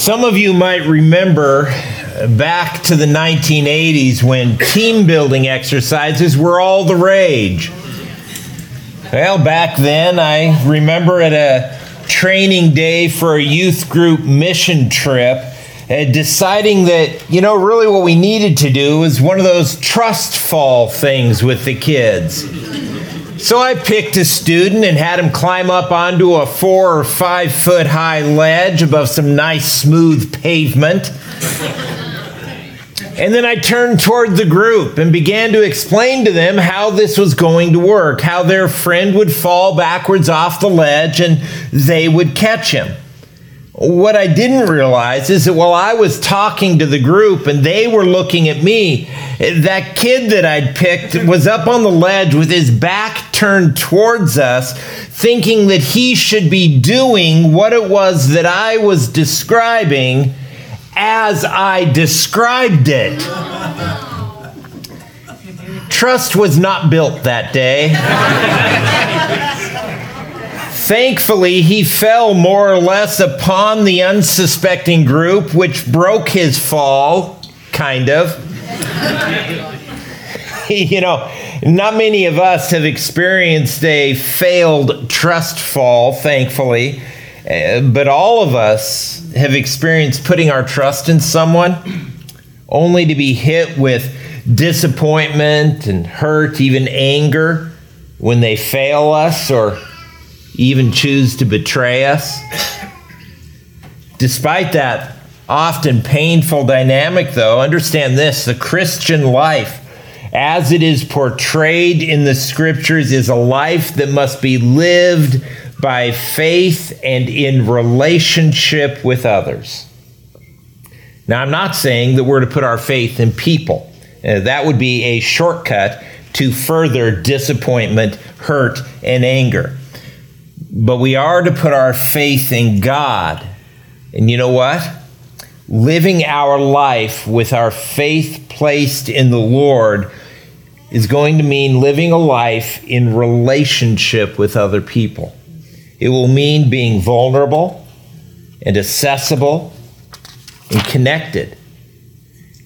Some of you might remember back to the 1980s when team building exercises were all the rage. Well, back then, I remember at a training day for a youth group mission trip, uh, deciding that, you know, really what we needed to do was one of those trust fall things with the kids. So I picked a student and had him climb up onto a four or five foot high ledge above some nice smooth pavement. And then I turned toward the group and began to explain to them how this was going to work, how their friend would fall backwards off the ledge and they would catch him. What I didn't realize is that while I was talking to the group and they were looking at me, that kid that I'd picked was up on the ledge with his back turned towards us, thinking that he should be doing what it was that I was describing as I described it. Trust was not built that day. Thankfully, he fell more or less upon the unsuspecting group, which broke his fall, kind of. you know, not many of us have experienced a failed trust fall, thankfully, uh, but all of us have experienced putting our trust in someone only to be hit with disappointment and hurt, even anger when they fail us or even choose to betray us. Despite that often painful dynamic, though, understand this the Christian life, as it is portrayed in the scriptures, is a life that must be lived by faith and in relationship with others. Now, I'm not saying that we're to put our faith in people. Uh, that would be a shortcut to further disappointment, hurt, and anger. But we are to put our faith in God. And you know what? Living our life with our faith placed in the Lord is going to mean living a life in relationship with other people. It will mean being vulnerable and accessible and connected.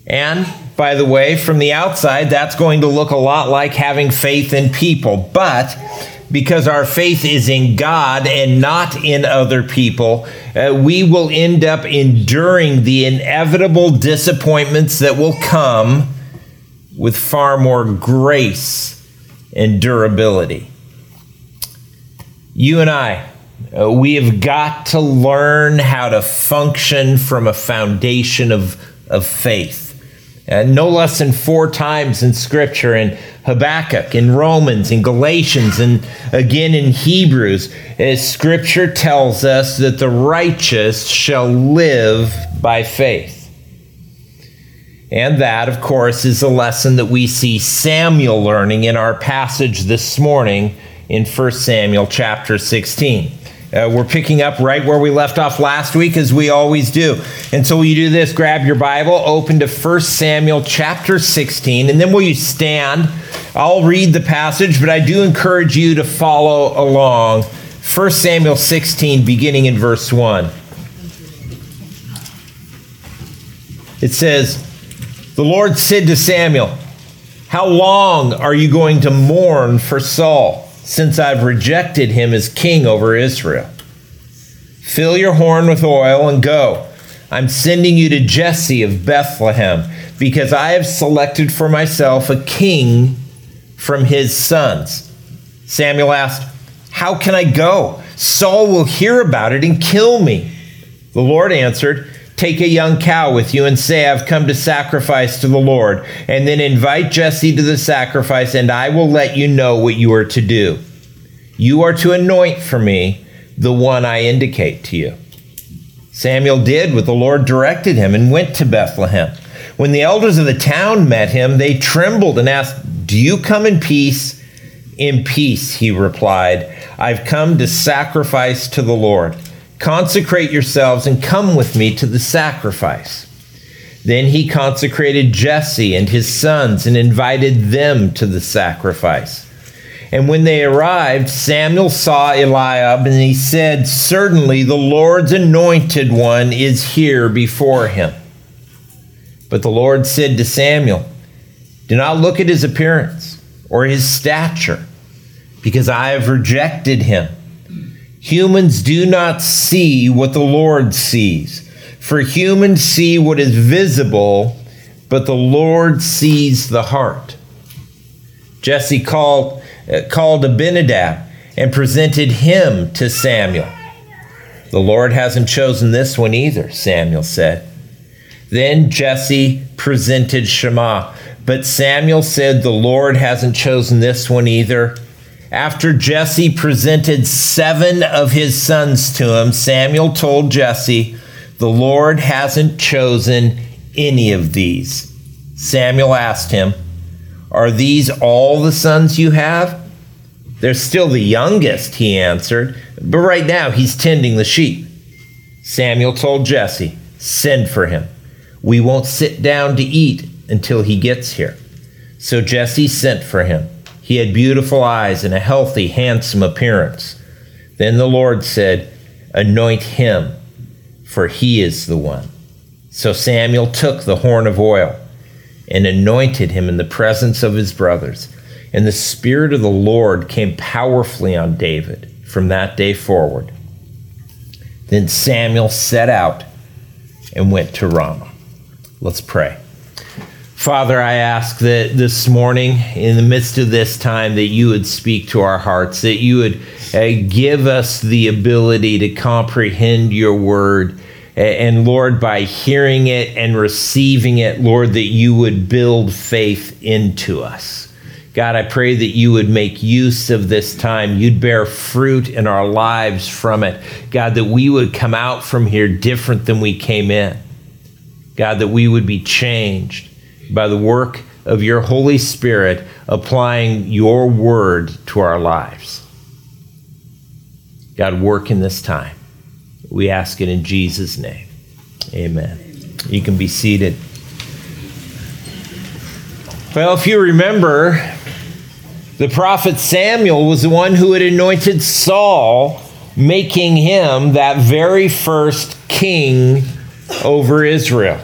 And by the way, from the outside, that's going to look a lot like having faith in people. But because our faith is in God and not in other people, uh, we will end up enduring the inevitable disappointments that will come with far more grace and durability. You and I, uh, we have got to learn how to function from a foundation of, of faith. Uh, no less than four times in Scripture, in Habakkuk, in Romans, in Galatians, and again in Hebrews, uh, Scripture tells us that the righteous shall live by faith. And that, of course, is a lesson that we see Samuel learning in our passage this morning in 1 Samuel chapter 16. Uh, we're picking up right where we left off last week, as we always do. And so, will you do this? Grab your Bible, open to 1 Samuel chapter 16, and then will you stand? I'll read the passage, but I do encourage you to follow along. 1 Samuel 16, beginning in verse 1. It says, The Lord said to Samuel, How long are you going to mourn for Saul? Since I've rejected him as king over Israel. Fill your horn with oil and go. I'm sending you to Jesse of Bethlehem because I have selected for myself a king from his sons. Samuel asked, How can I go? Saul will hear about it and kill me. The Lord answered, Take a young cow with you and say, I've come to sacrifice to the Lord. And then invite Jesse to the sacrifice, and I will let you know what you are to do. You are to anoint for me the one I indicate to you. Samuel did what the Lord directed him and went to Bethlehem. When the elders of the town met him, they trembled and asked, Do you come in peace? In peace, he replied. I've come to sacrifice to the Lord. Consecrate yourselves and come with me to the sacrifice. Then he consecrated Jesse and his sons and invited them to the sacrifice. And when they arrived, Samuel saw Eliab, and he said, Certainly the Lord's anointed one is here before him. But the Lord said to Samuel, Do not look at his appearance or his stature, because I have rejected him. Humans do not see what the Lord sees, for humans see what is visible, but the Lord sees the heart. Jesse called, uh, called Abinadab and presented him to Samuel. The Lord hasn't chosen this one either, Samuel said. Then Jesse presented Shammah, but Samuel said, The Lord hasn't chosen this one either. After Jesse presented seven of his sons to him, Samuel told Jesse, The Lord hasn't chosen any of these. Samuel asked him, Are these all the sons you have? They're still the youngest, he answered, but right now he's tending the sheep. Samuel told Jesse, Send for him. We won't sit down to eat until he gets here. So Jesse sent for him. He had beautiful eyes and a healthy, handsome appearance. Then the Lord said, Anoint him, for he is the one. So Samuel took the horn of oil and anointed him in the presence of his brothers. And the Spirit of the Lord came powerfully on David from that day forward. Then Samuel set out and went to Ramah. Let's pray. Father, I ask that this morning, in the midst of this time, that you would speak to our hearts, that you would uh, give us the ability to comprehend your word and Lord, by hearing it and receiving it, Lord, that you would build faith into us. God, I pray that you would make use of this time. You'd bear fruit in our lives from it. God, that we would come out from here different than we came in. God, that we would be changed by the work of your Holy Spirit applying your word to our lives. God, work in this time. We ask it in Jesus' name. Amen. You can be seated. Well, if you remember, the prophet Samuel was the one who had anointed Saul, making him that very first king over Israel.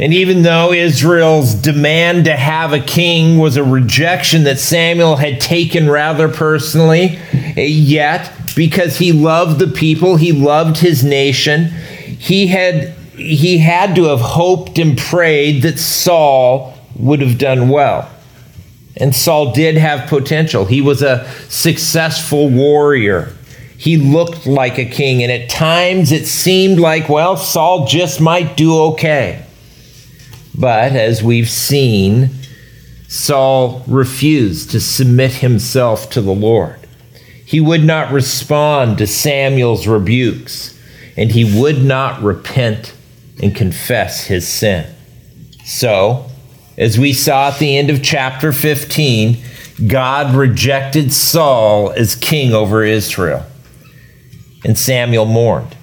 And even though Israel's demand to have a king was a rejection that Samuel had taken rather personally, eh, yet because he loved the people, he loved his nation, he had he had to have hoped and prayed that Saul would have done well. And Saul did have potential. He was a successful warrior. He looked like a king, and at times it seemed like, well, Saul just might do okay. But as we've seen, Saul refused to submit himself to the Lord. He would not respond to Samuel's rebukes, and he would not repent and confess his sin. So, as we saw at the end of chapter 15, God rejected Saul as king over Israel. And Samuel mourned.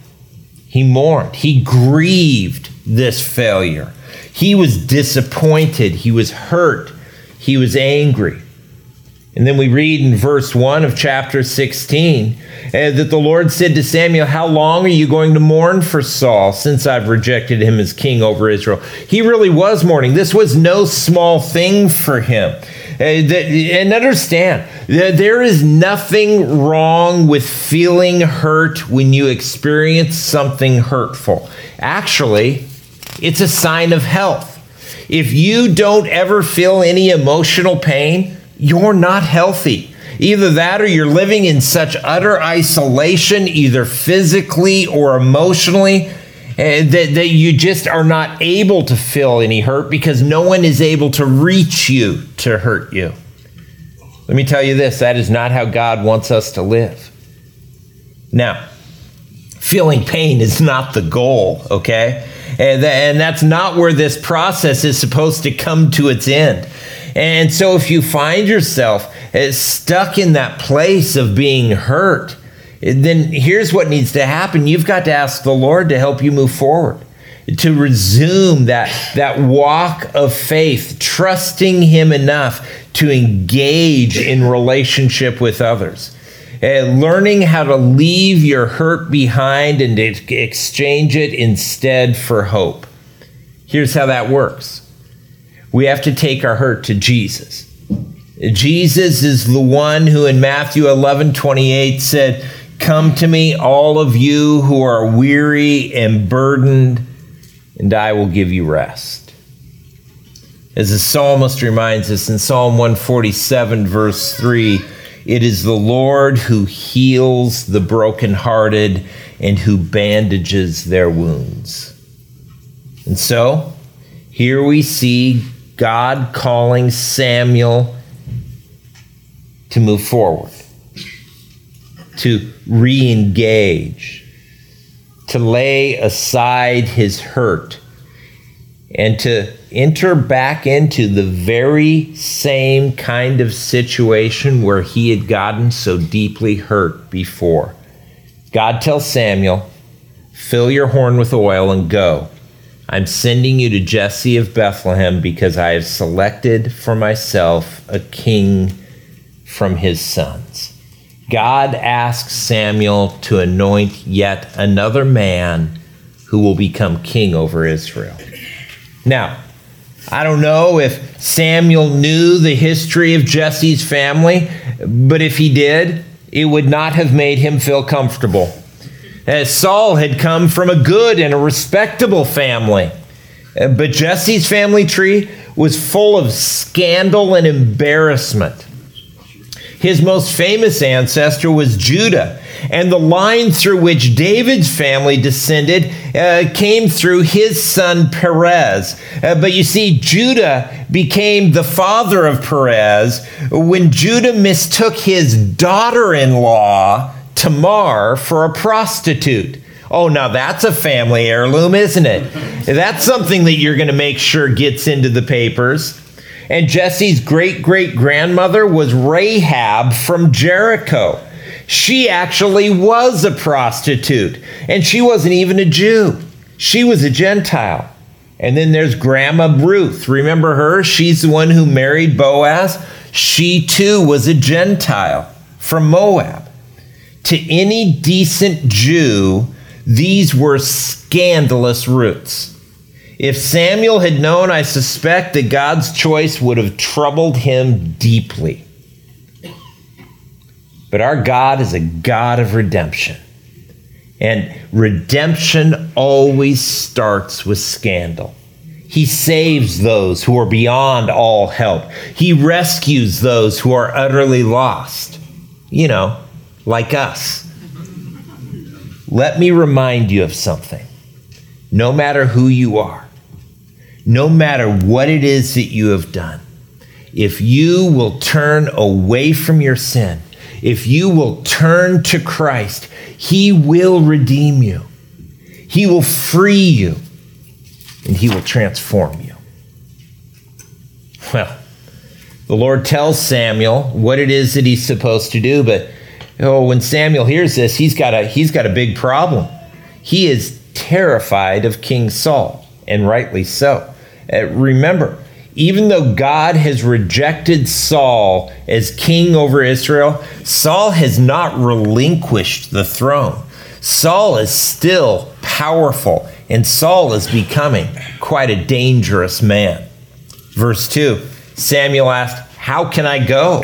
He mourned. He grieved this failure. He was disappointed. He was hurt. He was angry. And then we read in verse 1 of chapter 16 uh, that the Lord said to Samuel, How long are you going to mourn for Saul since I've rejected him as king over Israel? He really was mourning. This was no small thing for him. Uh, and understand, there is nothing wrong with feeling hurt when you experience something hurtful. Actually, it's a sign of health. If you don't ever feel any emotional pain, you're not healthy. Either that or you're living in such utter isolation, either physically or emotionally, uh, that, that you just are not able to feel any hurt because no one is able to reach you to hurt you. Let me tell you this that is not how God wants us to live. Now, feeling pain is not the goal, okay? And, and that's not where this process is supposed to come to its end. And so if you find yourself uh, stuck in that place of being hurt, then here's what needs to happen. You've got to ask the Lord to help you move forward. to resume that, that walk of faith, trusting Him enough to engage in relationship with others. Uh, learning how to leave your hurt behind and exchange it instead for hope. Here's how that works we have to take our hurt to Jesus. Jesus is the one who in Matthew 11 28 said, Come to me, all of you who are weary and burdened, and I will give you rest. As the psalmist reminds us in Psalm 147, verse 3, it is the Lord who heals the brokenhearted and who bandages their wounds. And so, here we see God calling Samuel to move forward, to re engage, to lay aside his hurt, and to enter back into the very same kind of situation where he had gotten so deeply hurt before. God tells Samuel, Fill your horn with oil and go. I'm sending you to Jesse of Bethlehem because I have selected for myself a king from his sons. God asks Samuel to anoint yet another man who will become king over Israel. Now, I don't know if Samuel knew the history of Jesse's family, but if he did, it would not have made him feel comfortable. As Saul had come from a good and a respectable family. But Jesse's family tree was full of scandal and embarrassment. His most famous ancestor was Judah, and the line through which David's family descended uh, came through his son Perez. Uh, but you see, Judah became the father of Perez when Judah mistook his daughter in law, Tamar, for a prostitute. Oh, now that's a family heirloom, isn't it? That's something that you're going to make sure gets into the papers. And Jesse's great great grandmother was Rahab from Jericho. She actually was a prostitute, and she wasn't even a Jew. She was a Gentile. And then there's Grandma Ruth. Remember her? She's the one who married Boaz. She too was a Gentile from Moab. To any decent Jew, these were scandalous roots. If Samuel had known, I suspect that God's choice would have troubled him deeply. But our God is a God of redemption. And redemption always starts with scandal. He saves those who are beyond all help. He rescues those who are utterly lost. You know, like us. Let me remind you of something. No matter who you are, no matter what it is that you have done, if you will turn away from your sin, if you will turn to Christ, He will redeem you. He will free you and He will transform you. Well, the Lord tells Samuel what it is that he's supposed to do, but oh, when Samuel hears this, he's got a, he's got a big problem. He is terrified of King Saul, and rightly so. Uh, remember, even though God has rejected Saul as king over Israel, Saul has not relinquished the throne. Saul is still powerful, and Saul is becoming quite a dangerous man. Verse 2 Samuel asked, How can I go?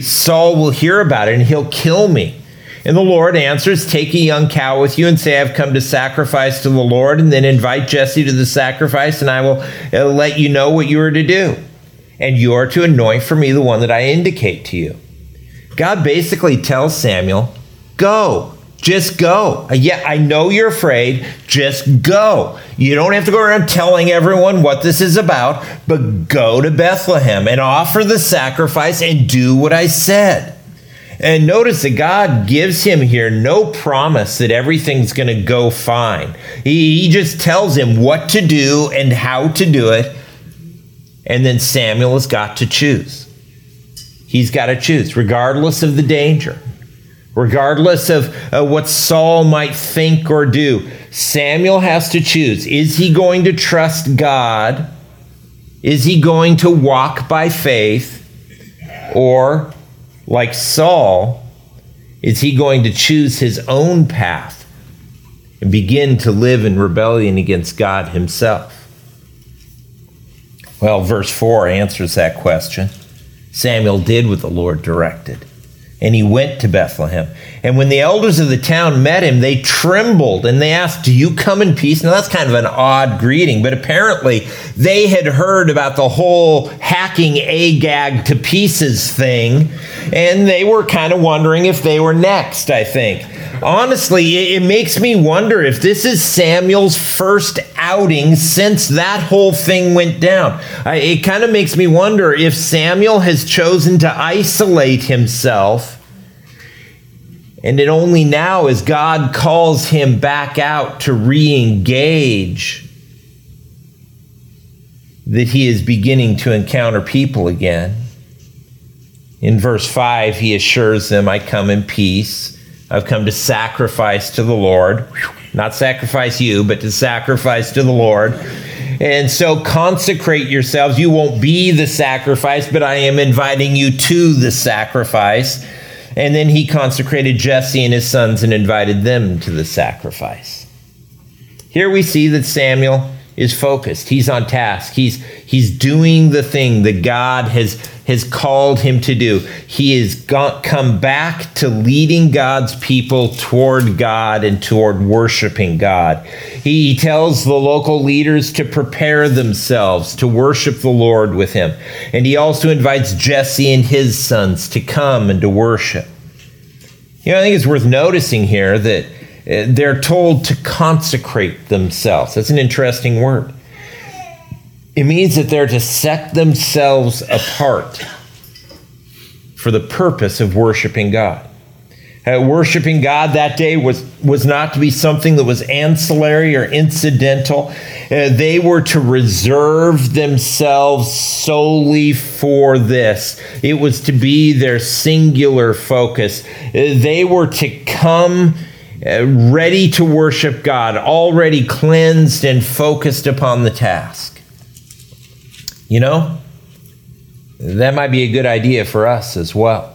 Saul will hear about it and he'll kill me. And the Lord answers, Take a young cow with you and say, I've come to sacrifice to the Lord, and then invite Jesse to the sacrifice, and I will uh, let you know what you are to do. And you are to anoint for me the one that I indicate to you. God basically tells Samuel, Go. Just go. Uh, yeah, I know you're afraid. Just go. You don't have to go around telling everyone what this is about, but go to Bethlehem and offer the sacrifice and do what I said. And notice that God gives him here no promise that everything's going to go fine. He, he just tells him what to do and how to do it. And then Samuel has got to choose. He's got to choose, regardless of the danger, regardless of uh, what Saul might think or do. Samuel has to choose. Is he going to trust God? Is he going to walk by faith? Or, like Saul, is he going to choose his own path and begin to live in rebellion against God himself? Well, verse 4 answers that question. Samuel did what the Lord directed and he went to Bethlehem. And when the elders of the town met him, they trembled and they asked, Do you come in peace? Now, that's kind of an odd greeting, but apparently they had heard about the whole hacking Agag to pieces thing, and they were kind of wondering if they were next, I think. Honestly, it makes me wonder if this is Samuel's first outing since that whole thing went down. It kind of makes me wonder if Samuel has chosen to isolate himself and it only now, as God calls him back out to re engage, that he is beginning to encounter people again. In verse 5, he assures them, I come in peace. I've come to sacrifice to the Lord. Not sacrifice you, but to sacrifice to the Lord. And so consecrate yourselves. You won't be the sacrifice, but I am inviting you to the sacrifice. And then he consecrated Jesse and his sons and invited them to the sacrifice. Here we see that Samuel is focused. He's on task. He's, he's doing the thing that God has, has called him to do. He has got, come back to leading God's people toward God and toward worshiping God. He, he tells the local leaders to prepare themselves to worship the Lord with him. And he also invites Jesse and his sons to come and to worship. You know, I think it's worth noticing here that they're told to consecrate themselves. That's an interesting word. It means that they're to set themselves apart for the purpose of worshiping God. Uh, worshiping God that day was, was not to be something that was ancillary or incidental. Uh, they were to reserve themselves solely for this. It was to be their singular focus. Uh, they were to come uh, Uh, ready to worship God, already cleansed and focused upon the task. You know, that might be a good idea for us as well.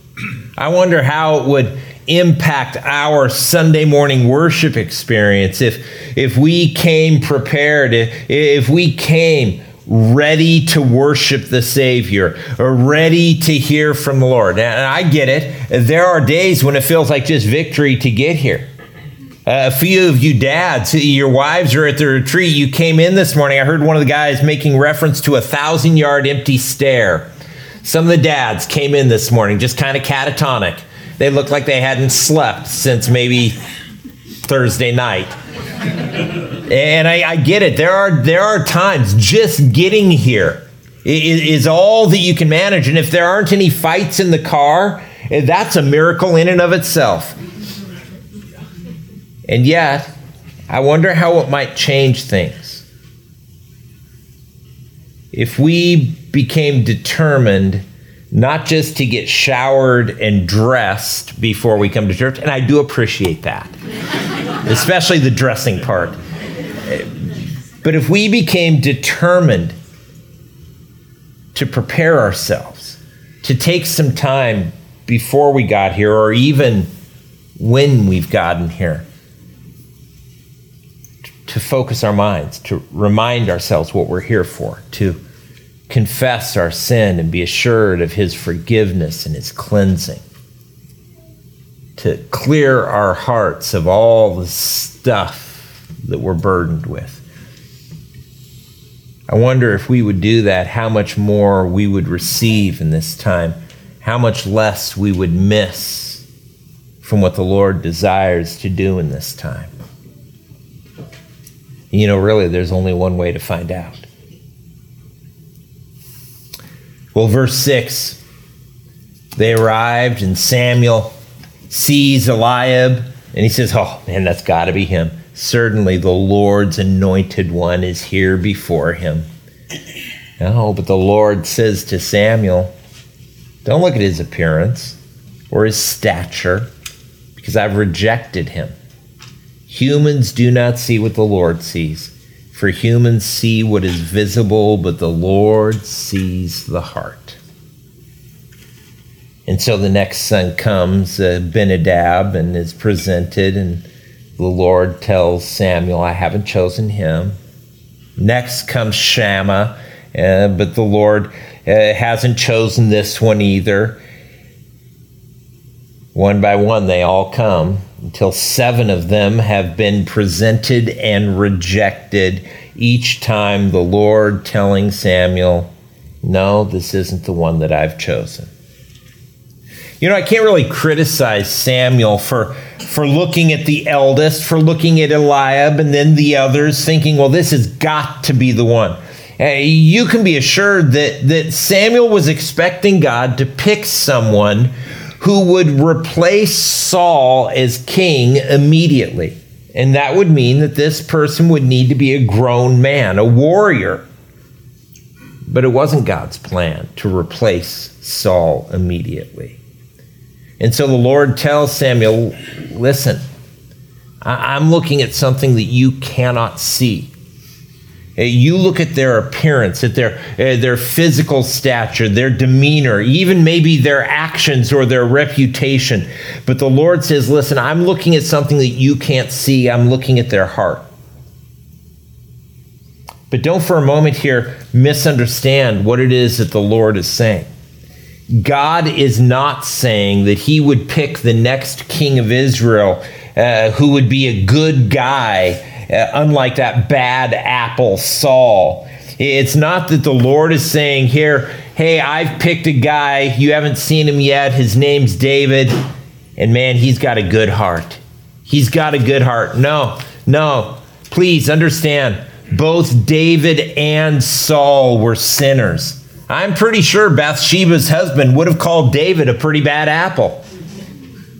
I wonder how it would impact our Sunday morning worship experience if if we came prepared if, if we came ready to worship the Savior, or ready to hear from the Lord. And I get it. There are days when it feels like just victory to get here. Uh, a few of you dads, your wives are at the retreat. You came in this morning. I heard one of the guys making reference to a thousand yard empty stare. Some of the dads came in this morning just kind of catatonic. They looked like they hadn't slept since maybe Thursday night. And I, I, get it. There are there are times just getting here is, is all that you can manage. And if there aren't any fights in the car, eh, that's a miracle in and of itself. And yet, I wonder how it might change things if we became determined not just to get showered and dressed before we come to church, and I do appreciate that, especially the dressing part. But if we became determined to prepare ourselves, to take some time before we got here, or even when we've gotten here, to focus our minds, to remind ourselves what we're here for, to confess our sin and be assured of His forgiveness and His cleansing, to clear our hearts of all the stuff that we're burdened with. I wonder if we would do that, how much more we would receive in this time, how much less we would miss from what the Lord desires to do in this time. You know, really, there's only one way to find out. Well, verse 6 they arrived, and Samuel sees Eliab, and he says, Oh, man, that's got to be him. Certainly the Lord's anointed one is here before him. No, but the Lord says to Samuel, Don't look at his appearance or his stature, because I've rejected him. Humans do not see what the Lord sees, for humans see what is visible, but the Lord sees the heart. And so the next son comes, uh, Benadab, and is presented, and the Lord tells Samuel, I haven't chosen him. Next comes Shammah, uh, but the Lord uh, hasn't chosen this one either. One by one, they all come until seven of them have been presented and rejected, each time the Lord telling Samuel, No, this isn't the one that I've chosen. You know, I can't really criticize Samuel for, for looking at the eldest, for looking at Eliab and then the others, thinking, well, this has got to be the one. Uh, you can be assured that, that Samuel was expecting God to pick someone who would replace Saul as king immediately. And that would mean that this person would need to be a grown man, a warrior. But it wasn't God's plan to replace Saul immediately. And so the Lord tells Samuel, listen, I'm looking at something that you cannot see. Uh, you look at their appearance, at their, uh, their physical stature, their demeanor, even maybe their actions or their reputation. But the Lord says, Listen, I'm looking at something that you can't see. I'm looking at their heart. But don't for a moment here misunderstand what it is that the Lord is saying. God is not saying that he would pick the next king of Israel uh, who would be a good guy uh, unlike that bad apple Saul. It's not that the Lord is saying, Here, hey, I've picked a guy, you haven't seen him yet. His name's David, and man, he's got a good heart. He's got a good heart. No, no, please understand, both David and Saul were sinners. I'm pretty sure Bathsheba's husband would have called David a pretty bad apple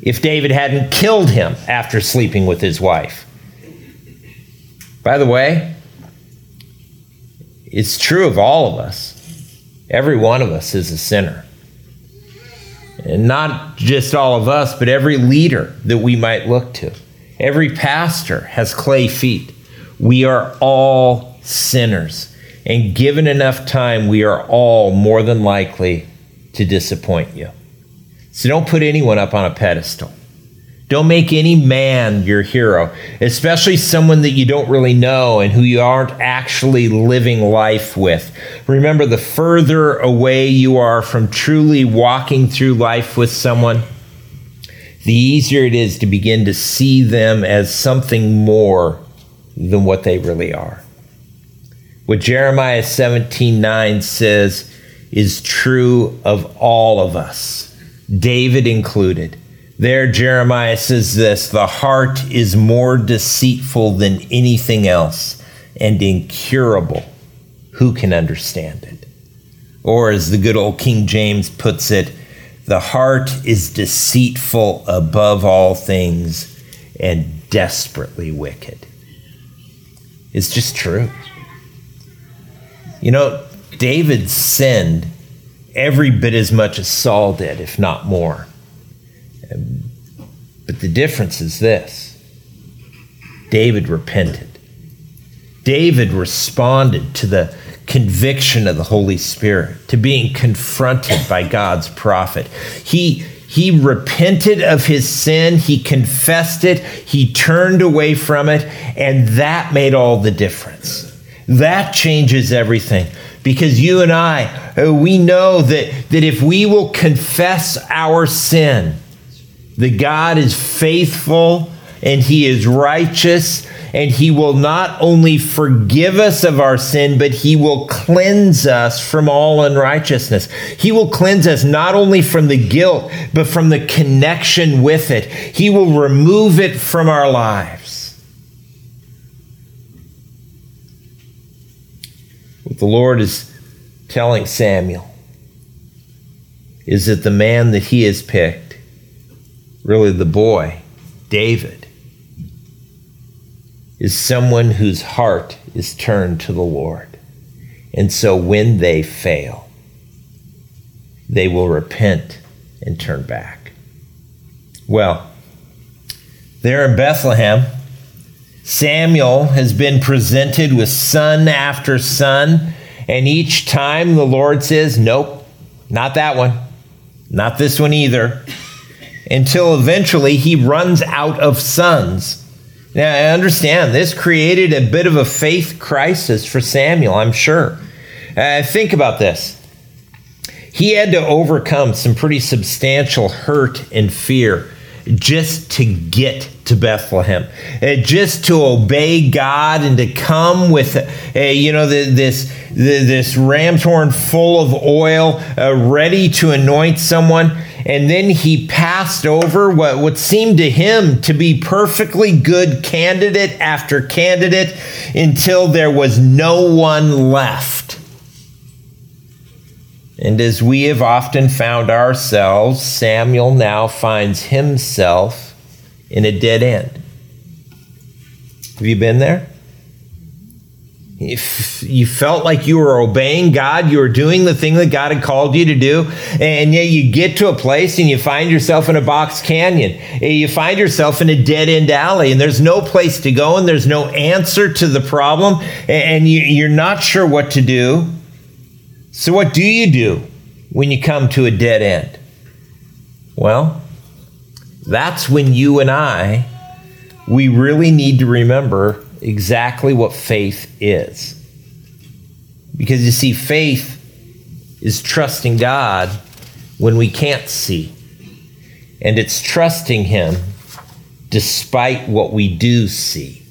if David hadn't killed him after sleeping with his wife. By the way, it's true of all of us. Every one of us is a sinner. And not just all of us, but every leader that we might look to. Every pastor has clay feet. We are all sinners. And given enough time, we are all more than likely to disappoint you. So don't put anyone up on a pedestal. Don't make any man your hero, especially someone that you don't really know and who you aren't actually living life with. Remember, the further away you are from truly walking through life with someone, the easier it is to begin to see them as something more than what they really are. What Jeremiah 17 9 says is true of all of us, David included. There, Jeremiah says this the heart is more deceitful than anything else and incurable. Who can understand it? Or, as the good old King James puts it, the heart is deceitful above all things and desperately wicked. It's just true. You know, David sinned every bit as much as Saul did, if not more. Um, but the difference is this David repented. David responded to the conviction of the Holy Spirit, to being confronted by God's prophet. He, he repented of his sin, he confessed it, he turned away from it, and that made all the difference. That changes everything because you and I, uh, we know that, that if we will confess our sin, that God is faithful and he is righteous and he will not only forgive us of our sin, but he will cleanse us from all unrighteousness. He will cleanse us not only from the guilt, but from the connection with it. He will remove it from our lives. What the Lord is telling Samuel is that the man that he has picked really the boy, David, is someone whose heart is turned to the Lord. And so when they fail, they will repent and turn back. Well, there in Bethlehem, Samuel has been presented with son after son, and each time the Lord says, Nope, not that one, not this one either, until eventually he runs out of sons. Now, I understand this created a bit of a faith crisis for Samuel, I'm sure. Uh, think about this. He had to overcome some pretty substantial hurt and fear just to get to Bethlehem, uh, just to obey God and to come with, uh, you know, the, this the, this ram's horn full of oil, uh, ready to anoint someone. And then he passed over what, what seemed to him to be perfectly good candidate after candidate until there was no one left. And as we have often found ourselves, Samuel now finds himself in a dead end. Have you been there? If you felt like you were obeying God, you were doing the thing that God had called you to do, and yet you get to a place and you find yourself in a box canyon. You find yourself in a dead end alley, and there's no place to go, and there's no answer to the problem, and you're not sure what to do. So, what do you do when you come to a dead end? Well, that's when you and I, we really need to remember exactly what faith is. Because you see, faith is trusting God when we can't see, and it's trusting Him despite what we do see.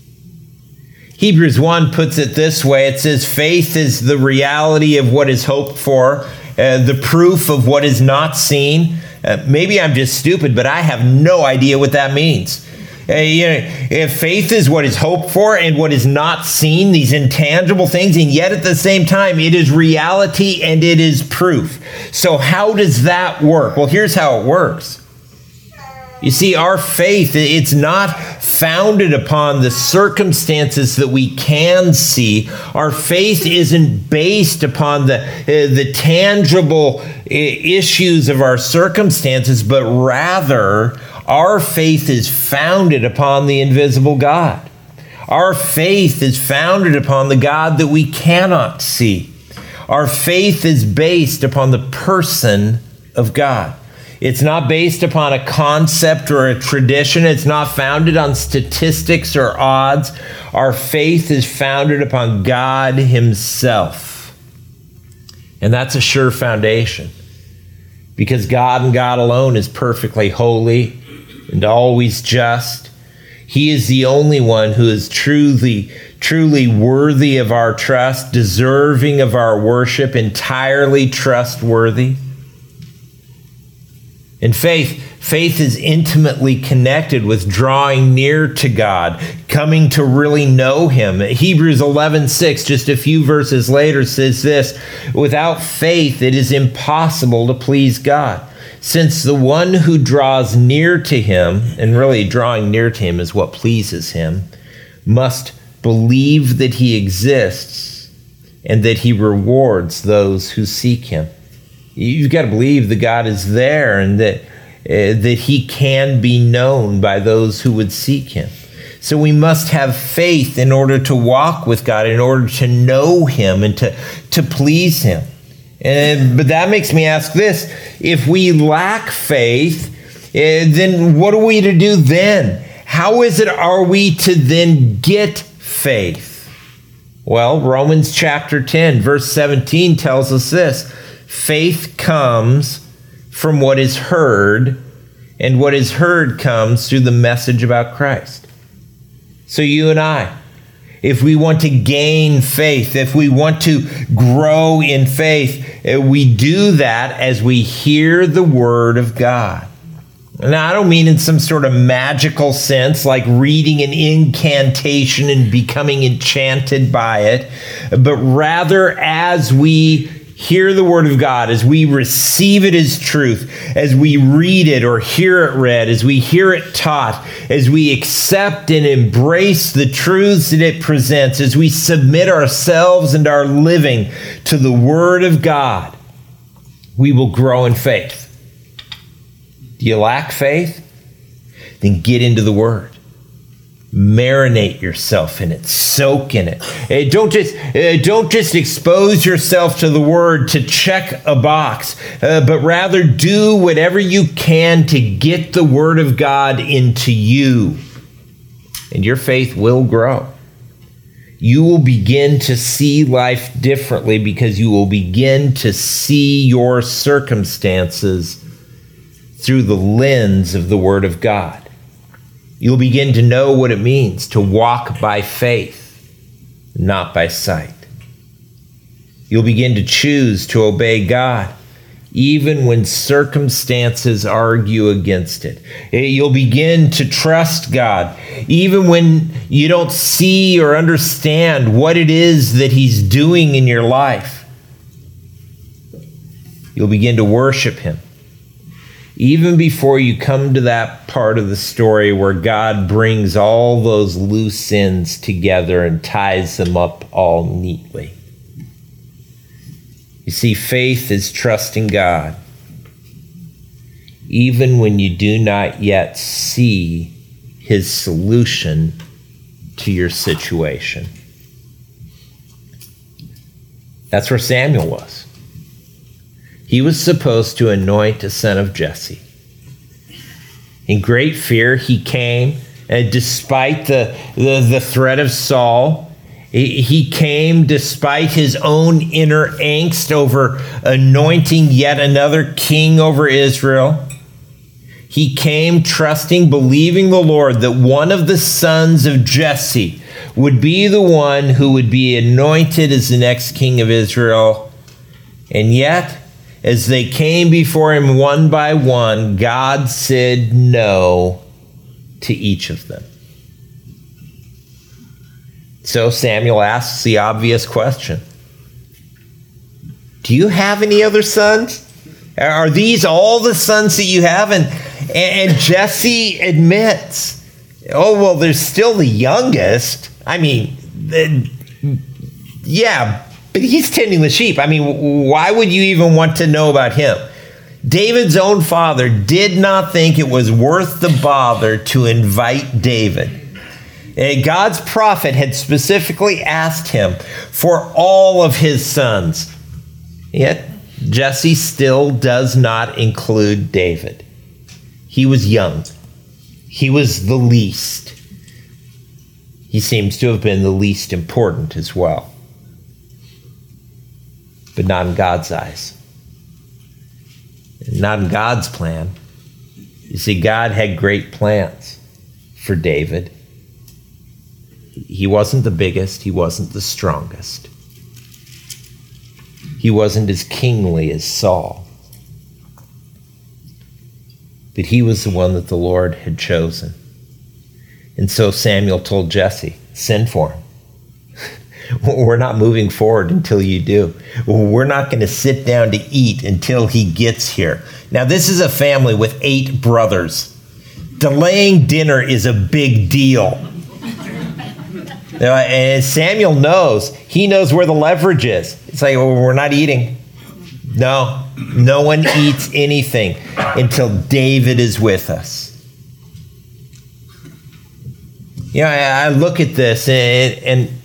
Hebrews 1 puts it this way it says, Faith is the reality of what is hoped for, uh, the proof of what is not seen. Uh, maybe I'm just stupid, but I have no idea what that means. Uh, you know, if faith is what is hoped for and what is not seen, these intangible things, and yet at the same time, it is reality and it is proof. So, how does that work? Well, here's how it works. You see, our faith, it's not founded upon the circumstances that we can see. Our faith isn't based upon the, uh, the tangible uh, issues of our circumstances, but rather our faith is founded upon the invisible God. Our faith is founded upon the God that we cannot see. Our faith is based upon the person of God. It's not based upon a concept or a tradition. It's not founded on statistics or odds. Our faith is founded upon God Himself. And that's a sure foundation because God and God alone is perfectly holy and always just. He is the only one who is truly, truly worthy of our trust, deserving of our worship, entirely trustworthy. In faith, faith is intimately connected with drawing near to God, coming to really know him. Hebrews 11:6 just a few verses later says this, without faith it is impossible to please God since the one who draws near to him, and really drawing near to him is what pleases him, must believe that he exists and that he rewards those who seek him. You've got to believe that God is there and that, uh, that he can be known by those who would seek him. So we must have faith in order to walk with God, in order to know him and to, to please him. And, but that makes me ask this if we lack faith, uh, then what are we to do then? How is it are we to then get faith? Well, Romans chapter 10, verse 17 tells us this faith comes from what is heard, and what is heard comes through the message about Christ. So you and I, if we want to gain faith, if we want to grow in faith, eh, we do that as we hear the word of God. Now, I don't mean in some sort of magical sense, like reading an incantation and becoming enchanted by it, but rather as we hear the word of God, as we receive it as truth, as we read it or hear it read, as we hear it taught, as we accept and embrace the truths that it presents, as we submit ourselves and our living to the word of God, we will grow in faith. Do you lack faith? Then get into the word. Marinate yourself in it soak in it. Uh, don't just uh, don't just expose yourself to the word to check a box uh, but rather do whatever you can to get the word of god into you. And your faith will grow. You will begin to see life differently because you will begin to see your circumstances through the lens of the Word of God. You'll begin to know what it means to walk by faith, not by sight. You'll begin to choose to obey God even when circumstances argue against it. Eh, you'll begin to trust God, even when you don't see or understand what it is that He's doing in your life. You'll begin to worship Him. Even before you come to that part of the story where God brings all those loose ends together and ties them up all neatly. You see, faith is trusting God, even when you do not yet see his solution to your situation. That's where Samuel was. He was supposed to anoint a son of Jesse. In great fear, he came, and despite the, the, the threat of Saul, he came despite his own inner angst over anointing yet another king over Israel. He came trusting, believing the Lord that one of the sons of Jesse would be the one who would be anointed as the next king of Israel. And yet, as they came before him one by one, God said no to each of them. So Samuel asks the obvious question Do you have any other sons? Are these all the sons that you have? And, and Jesse admits, Oh, well, there's still the youngest. I mean, yeah, but he's tending the sheep. I mean, why would you even want to know about him? David's own father did not think it was worth the bother to invite David. God's prophet had specifically asked him for all of his sons. Yet Jesse still does not include David. He was young, he was the least. He seems to have been the least important as well, but not in God's eyes. Not in God's plan. You see, God had great plans for David he wasn't the biggest, he wasn't the strongest. He wasn't as kingly as Saul. But he was the one that the Lord had chosen. And so Samuel told Jesse, Send for him. We're not moving forward until you do. We're not going to sit down to eat until he gets here. Now, this is a family with eight brothers. Delaying dinner is a big deal. And Samuel knows, he knows where the leverage is. It's like, well, we're not eating. No, no one eats anything until David is with us. You know, I, look at this and, and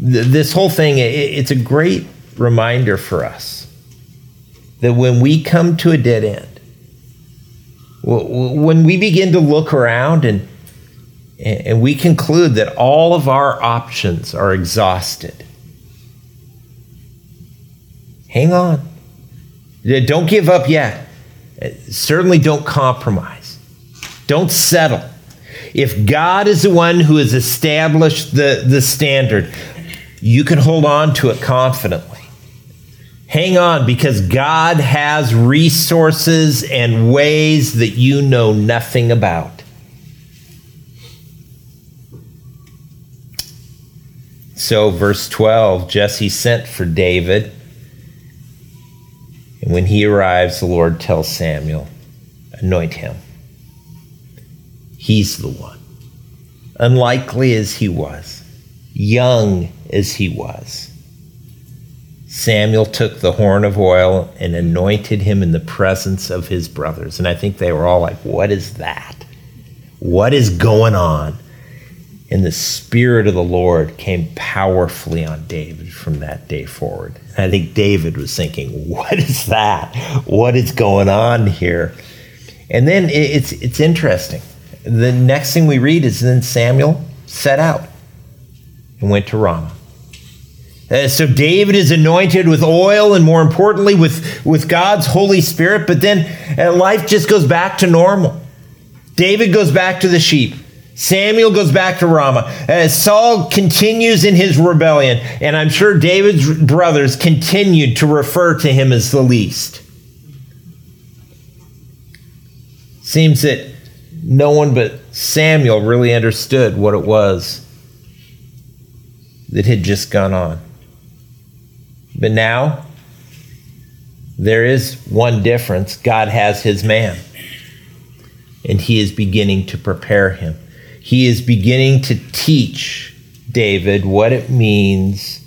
this whole thing, it's a great reminder for us that when we come to a dead end, when we begin to look around and and we conclude that all of our options are exhausted. Hang on. Don't give up yet. Uh, certainly don't compromise. Don't settle. If God is the one who has established the, the standard, you can hold on to it confidently. Hang on because God has resources and ways that you know nothing about. So, verse 12 Jesse sent for David. And when he arrives, the Lord tells Samuel, Anoint him. He's the one. Unlikely as he was, young as he was, Samuel took the horn of oil and anointed him in the presence of his brothers. And I think they were all like, What is that? What is going on? And the Spirit of the Lord came powerfully on David from that day forward. And I think David was thinking, what is that? What is going on here? And then it's, it's interesting. The next thing we read is then Samuel set out and went to Ramah. Uh, so David is anointed with oil and more importantly with, with God's Holy Spirit, but then uh, life just goes back to normal. David goes back to the sheep. Samuel goes back to Ramah. As Saul continues in his rebellion, and I'm sure David's brothers continued to refer to him as the least. Seems that no one but Samuel really understood what it was that had just gone on. But now, there is one difference God has his man, and he is beginning to prepare him. He is beginning to teach David what it means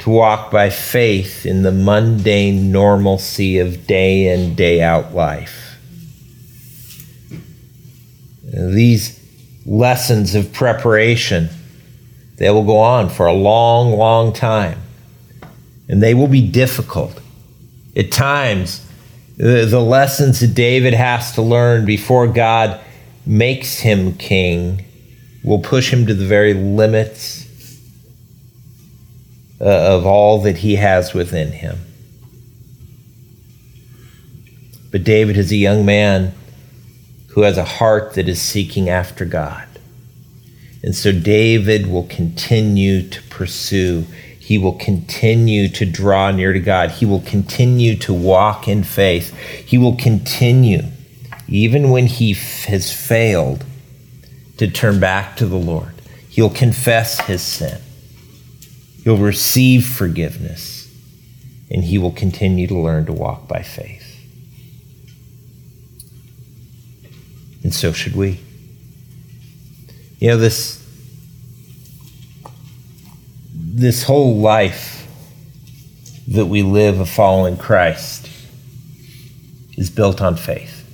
to walk by faith in the mundane normalcy of day in, day out life. These lessons of preparation, they will go on for a long, long time and they will be difficult. At times, the, the lessons that David has to learn before God makes him king will push him to the very limits uh, of all that he has within him. But David is a young man who has a heart that is seeking after God. And so David will continue to pursue he will continue to draw near to God. He will continue to walk in faith. He will continue, even when he f- has failed, to turn back to the Lord. He'll confess his sin. He'll receive forgiveness. And he will continue to learn to walk by faith. And so should we. You know, this this whole life that we live of following Christ is built on faith.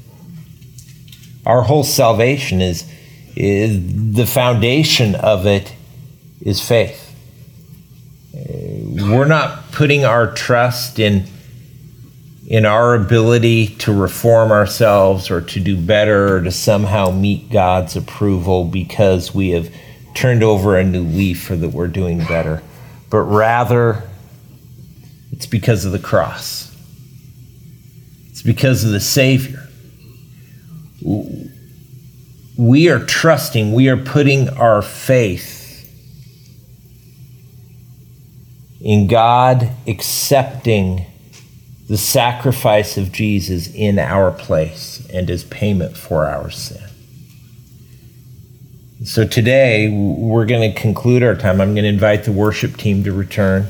Our whole salvation is, is the foundation of it is faith. Uh, we're not putting our trust in in our ability to reform ourselves or to do better or to somehow meet God's approval because we have turned over a new leaf or that we're doing better but rather it's because of the cross. It's because of the Savior. We are trusting, we are putting our faith in God accepting the sacrifice of Jesus in our place and as payment for our sin. So today we're going to conclude our time. I'm going to invite the worship team to return.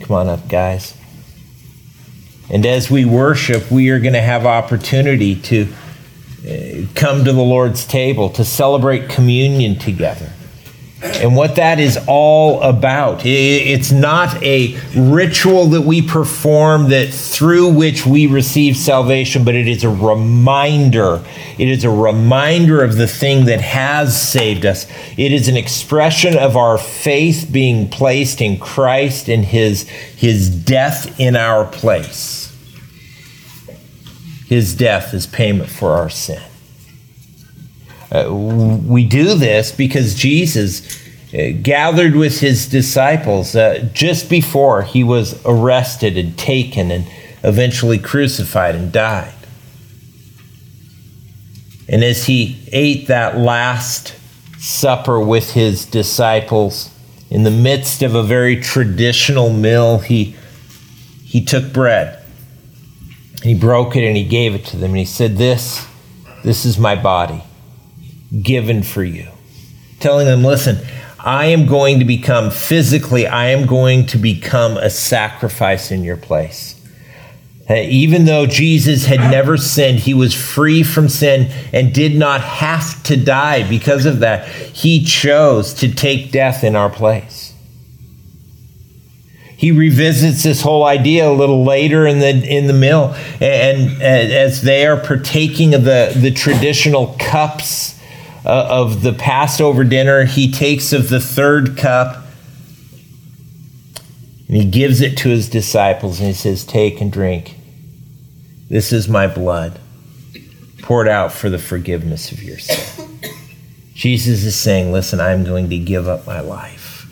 Come on up, guys. And as we worship, we are going to have opportunity to uh, come to the Lord's table to celebrate communion together and what that is all about. It's not a ritual that we perform that through which we receive salvation, but it is a reminder. It is a reminder of the thing that has saved us. It is an expression of our faith being placed in Christ and his, his death in our place. His death is payment for our sin. Uh, we do this because Jesus uh, gathered with his disciples uh, just before he was arrested and taken and eventually crucified and died. And as he ate that last supper with his disciples, in the midst of a very traditional meal, he, he took bread. He broke it and he gave it to them. And he said, This, this is my body given for you. Telling them, listen, I am going to become physically, I am going to become a sacrifice in your place. Uh, even though Jesus had never sinned, he was free from sin and did not have to die because of that. He chose to take death in our place. He revisits this whole idea a little later in the in the mill, and, and as they are partaking of the, the traditional cups uh, of the Passover dinner, he takes of the third cup and he gives it to his disciples and he says, Take and drink. This is my blood poured out for the forgiveness of your sin. Jesus is saying, Listen, I'm going to give up my life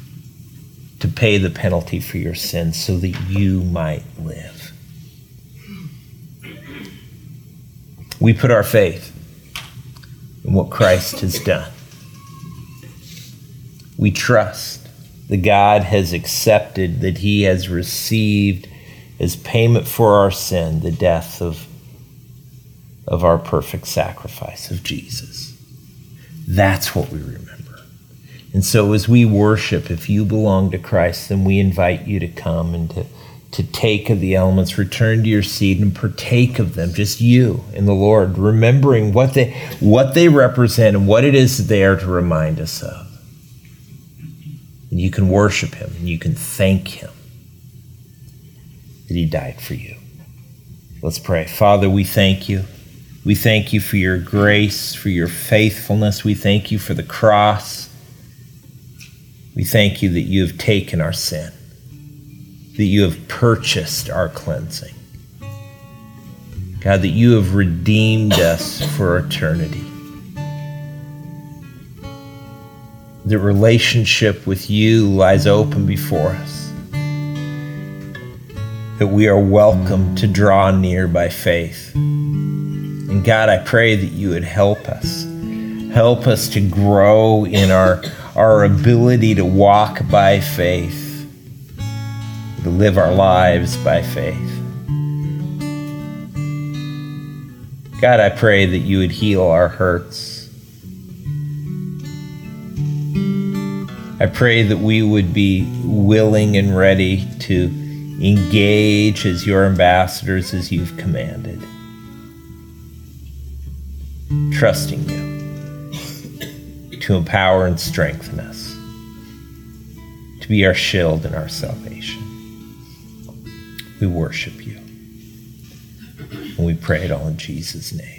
to pay the penalty for your sins so that you might live. We put our faith what Christ has done. We trust that God has accepted, that He has received as payment for our sin the death of, of our perfect sacrifice of Jesus. That's what we remember. And so as we worship, if you belong to Christ, then we invite you to come and to, to take of the elements, return to your seat and partake of them, just you and the Lord, remembering what they what they represent and what it is that they are to remind us of. And you can worship him and you can thank him that he died for you. Let's pray. Father, we thank you. We thank you for your grace, for your faithfulness. We thank you for the cross. We thank you that you have taken our sin, that you have purchased our cleansing. God, that you have redeemed us for eternity. The relationship with you lies open before us. That we are welcome to draw near by faith. And God, I pray that you would help us. Help us to grow in our, our ability to walk by faith, to live our lives by faith. God, I pray that you would heal our hurts. I pray that we would be willing and ready to engage as your ambassadors as you've commanded. Trusting you to empower and strengthen us, to be our shield and our salvation. We worship you. And we pray it all in Jesus' name.